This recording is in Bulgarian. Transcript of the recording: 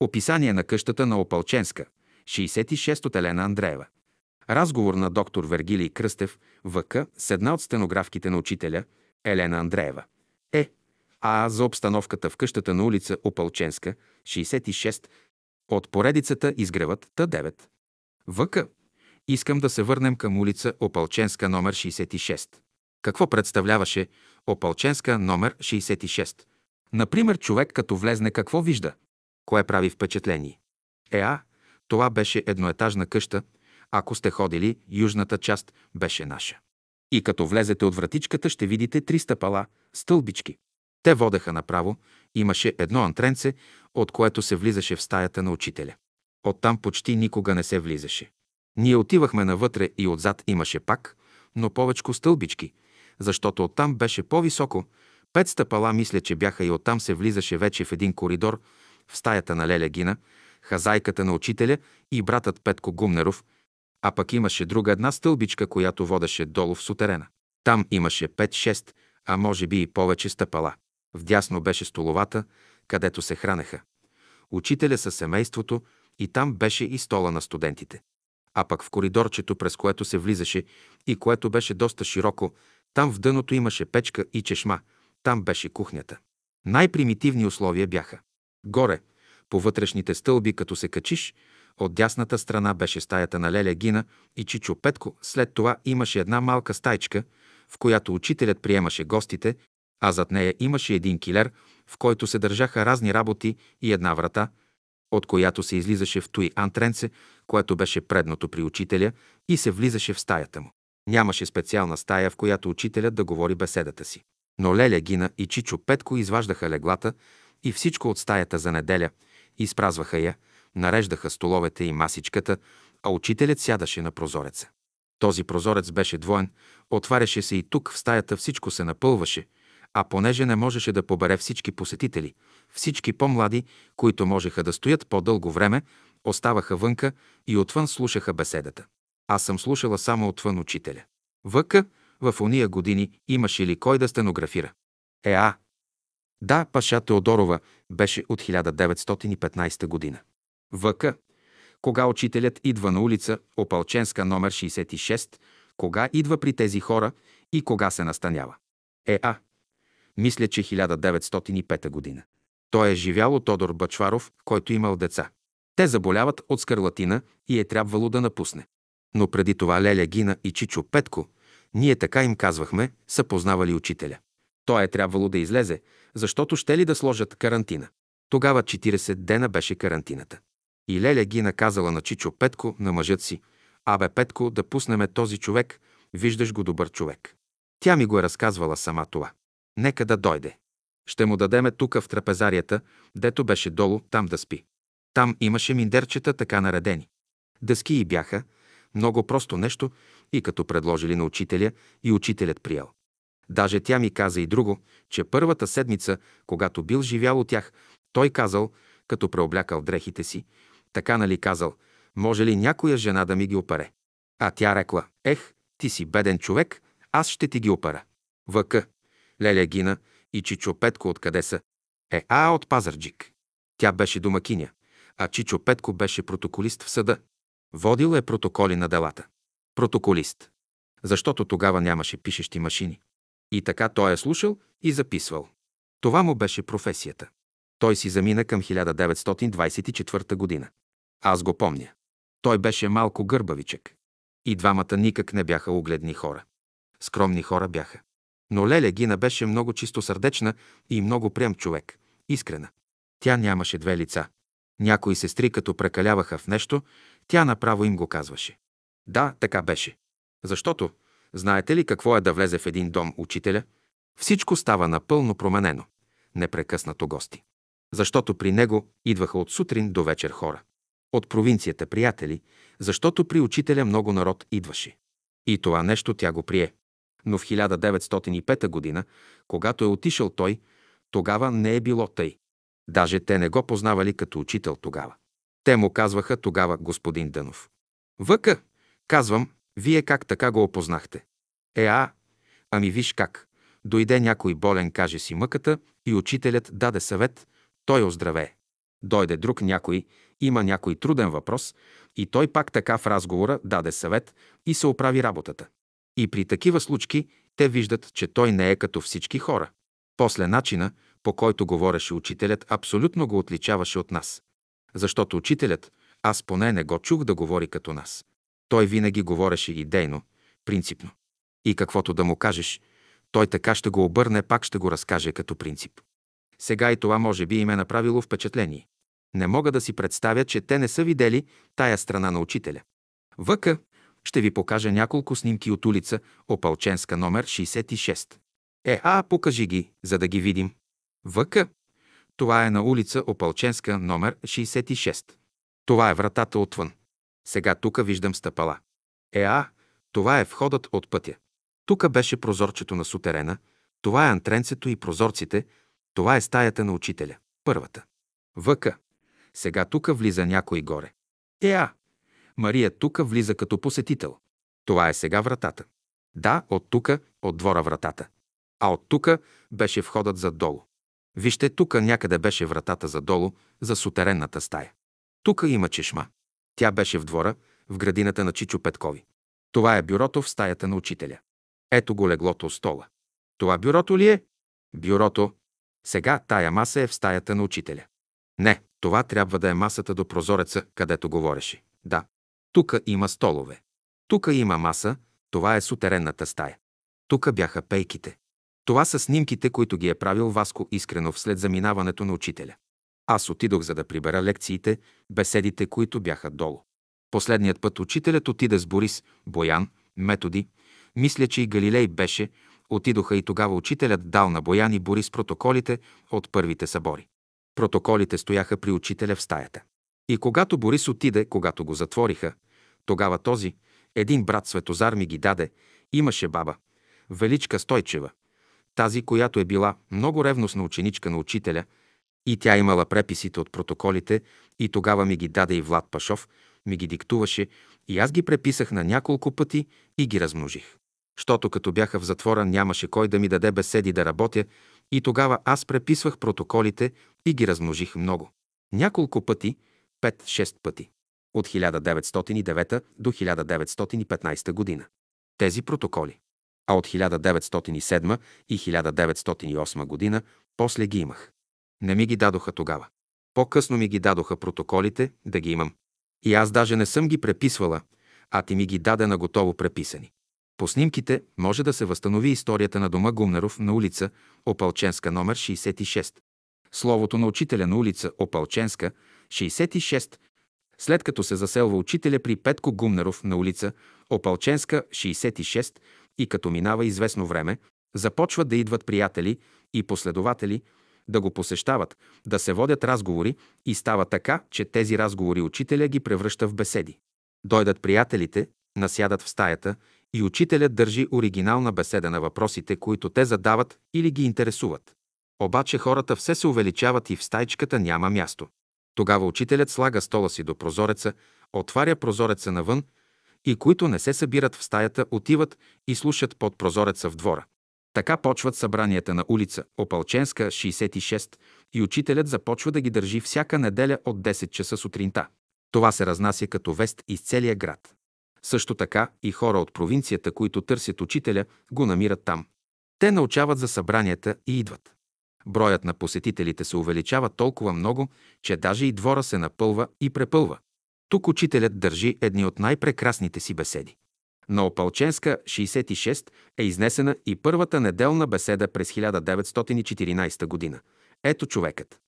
Описание на къщата на Опалченска, 66 от Елена Андреева. Разговор на доктор Вергилий Кръстев, ВК, с една от стенографките на учителя, Елена Андреева. Е. А за обстановката в къщата на улица Опалченска, 66, от поредицата изгреват Т9. ВК. Искам да се върнем към улица Опалченска номер 66. Какво представляваше Опалченска номер 66? Например, човек като влезне какво вижда? Кое прави впечатление? Еа, това беше едноетажна къща. Ако сте ходили, южната част беше наша. И като влезете от вратичката, ще видите три стъпала, стълбички. Те водеха направо, имаше едно антренце, от което се влизаше в стаята на учителя. Оттам почти никога не се влизаше. Ние отивахме навътре и отзад имаше пак, но повечко стълбички, защото оттам беше по-високо. Пет стъпала мисля, че бяха и оттам се влизаше вече в един коридор, в стаята на Леля Гина, хазайката на учителя и братът Петко Гумнеров, а пък имаше друга една стълбичка, която водеше долу в сутерена. Там имаше 5-6, а може би и повече стъпала. Вдясно беше столовата, където се хранеха. Учителя със семейството и там беше и стола на студентите. А пък в коридорчето, през което се влизаше и което беше доста широко, там в дъното имаше печка и чешма, там беше кухнята. Най-примитивни условия бяха. Горе, по вътрешните стълби, като се качиш, от дясната страна беше стаята на Леля Гина и Чичо Петко, след това имаше една малка стайчка, в която учителят приемаше гостите, а зад нея имаше един килер, в който се държаха разни работи и една врата, от която се излизаше в той антренце, което беше предното при учителя, и се влизаше в стаята му. Нямаше специална стая, в която учителят да говори беседата си. Но Леля Гина и Чичо Петко изваждаха леглата и всичко от стаята за неделя, изпразваха я, нареждаха столовете и масичката, а учителят сядаше на прозореца. Този прозорец беше двоен, отваряше се и тук в стаята всичко се напълваше, а понеже не можеше да побере всички посетители, всички по-млади, които можеха да стоят по-дълго време, оставаха вънка и отвън слушаха беседата. Аз съм слушала само отвън учителя. Въка, в уния години имаше ли кой да стенографира? Еа! Да, Паша Теодорова беше от 1915 година. Въка, кога учителят идва на улица Опалченска номер 66, кога идва при тези хора и кога се настанява. Еа! Мисля, че 1905 година. Той е живял от Тодор Бачваров, който имал деца. Те заболяват от скарлатина и е трябвало да напусне. Но преди това Леля Гина и Чичо Петко, ние така им казвахме, са познавали учителя. Той е трябвало да излезе, защото ще ли да сложат карантина. Тогава 40 дена беше карантината. И Леля ги наказала на Чичо Петко, на мъжът си. Абе, Петко, да пуснеме този човек, виждаш го добър човек. Тя ми го е разказвала сама това. Нека да дойде. Ще му дадеме тука в трапезарията, дето беше долу, там да спи. Там имаше миндерчета така наредени. Дъски и бяха, много просто нещо, и като предложили на учителя, и учителят приял. Даже тя ми каза и друго, че първата седмица, когато бил живял от тях, той казал, като преоблякал дрехите си, така нали казал, може ли някоя жена да ми ги опере? А тя рекла, ех, ти си беден човек, аз ще ти ги опера. ВК, Леля Гина и Чичо Петко откъде са? Е, а от Пазарджик. Тя беше домакиня, а Чичо Петко беше протоколист в съда. Водил е протоколи на делата. Протоколист. Защото тогава нямаше пишещи машини. И така той е слушал и записвал. Това му беше професията. Той си замина към 1924 година. Аз го помня. Той беше малко гърбавичък. И двамата никак не бяха огледни хора. Скромни хора бяха. Но Леля Гина беше много чистосърдечна и много прям човек. Искрена. Тя нямаше две лица. Някои сестри, като прекаляваха в нещо, тя направо им го казваше. Да, така беше. Защото, знаете ли какво е да влезе в един дом учителя? Всичко става напълно променено. Непрекъснато гости. Защото при него идваха от сутрин до вечер хора. От провинцията приятели, защото при учителя много народ идваше. И това нещо тя го прие. Но в 1905 година, когато е отишъл той, тогава не е било тъй. Даже те не го познавали като учител тогава. Те му казваха тогава господин Дънов. Въка, казвам, вие как така го опознахте? Е, а, ами виж как. Дойде някой болен, каже си мъката и учителят даде съвет, той оздравее. Дойде друг някой, има някой труден въпрос и той пак така в разговора даде съвет и се оправи работата. И при такива случки те виждат, че той не е като всички хора. После начина, по който говореше учителят, абсолютно го отличаваше от нас. Защото учителят, аз поне не го чух да говори като нас. Той винаги говореше идейно, принципно. И каквото да му кажеш, той така ще го обърне, пак ще го разкаже като принцип. Сега и това може би им е направило впечатление. Не мога да си представя, че те не са видели тая страна на учителя. Въка ще ви покажа няколко снимки от улица Опалченска номер 66. Е, а, покажи ги, за да ги видим. Въка. Това е на улица Опалченска номер 66. Това е вратата отвън. Сега тука виждам стъпала. Е, а, това е входът от пътя. Тука беше прозорчето на сутерена, това е антренцето и прозорците, това е стаята на учителя. Първата. Въка. Сега тука влиза някой горе. Еа! Мария тука влиза като посетител. Това е сега вратата. Да, от тука, от двора вратата. А от тука беше входът задолу. Вижте, тука някъде беше вратата задолу, за сутеренната стая. Тука има чешма. Тя беше в двора, в градината на Чичо Петкови. Това е бюрото в стаята на учителя. Ето го леглото стола. Това бюрото ли е? Бюрото. Сега тая маса е в стаята на учителя. Не, това трябва да е масата до прозореца, където говореше. Да. Тука има столове. Тука има маса, това е сутеренната стая. Тука бяха пейките. Това са снимките, които ги е правил Васко искрено вслед заминаването на учителя. Аз отидох за да прибера лекциите, беседите, които бяха долу. Последният път учителят отиде с Борис, Боян, Методи, мисля, че и Галилей беше, отидоха и тогава учителят дал на Боян и Борис протоколите от първите събори. Протоколите стояха при учителя в стаята. И когато Борис отиде, когато го затвориха, тогава този, един брат Светозар ми ги даде, имаше баба, Величка Стойчева, тази, която е била много ревностна ученичка на учителя, и тя имала преписите от протоколите, и тогава ми ги даде и Влад Пашов, ми ги диктуваше, и аз ги преписах на няколко пъти и ги размножих. Щото като бяха в затвора, нямаше кой да ми даде беседи да работя, и тогава аз преписвах протоколите и ги размножих много. Няколко пъти, 5-6 пъти. От 1909 до 1915 година. Тези протоколи. А от 1907 и 1908 година после ги имах. Не ми ги дадоха тогава. По-късно ми ги дадоха протоколите, да ги имам. И аз даже не съм ги преписвала, а ти ми ги даде на готово преписани. По снимките може да се възстанови историята на дома Гумнеров на улица Опалченска номер 66. Словото на учителя на улица Опалченска 66 след като се заселва учителя при Петко Гумнеров на улица Опалченска 66 и като минава известно време, започват да идват приятели и последователи, да го посещават, да се водят разговори и става така, че тези разговори учителя ги превръща в беседи. Дойдат приятелите, насядат в стаята и учителят държи оригинална беседа на въпросите, които те задават или ги интересуват. Обаче хората все се увеличават и в стайчката няма място. Тогава учителят слага стола си до прозореца, отваря прозореца навън и които не се събират в стаята, отиват и слушат под прозореца в двора. Така почват събранията на улица Опалченска, 66, и учителят започва да ги държи всяка неделя от 10 часа сутринта. Това се разнася като вест из целия град. Също така и хора от провинцията, които търсят учителя, го намират там. Те научават за събранията и идват. Броят на посетителите се увеличава толкова много, че даже и двора се напълва и препълва. Тук учителят държи едни от най-прекрасните си беседи. На Опалченска 66 е изнесена и първата неделна беседа през 1914 година. Ето човекът.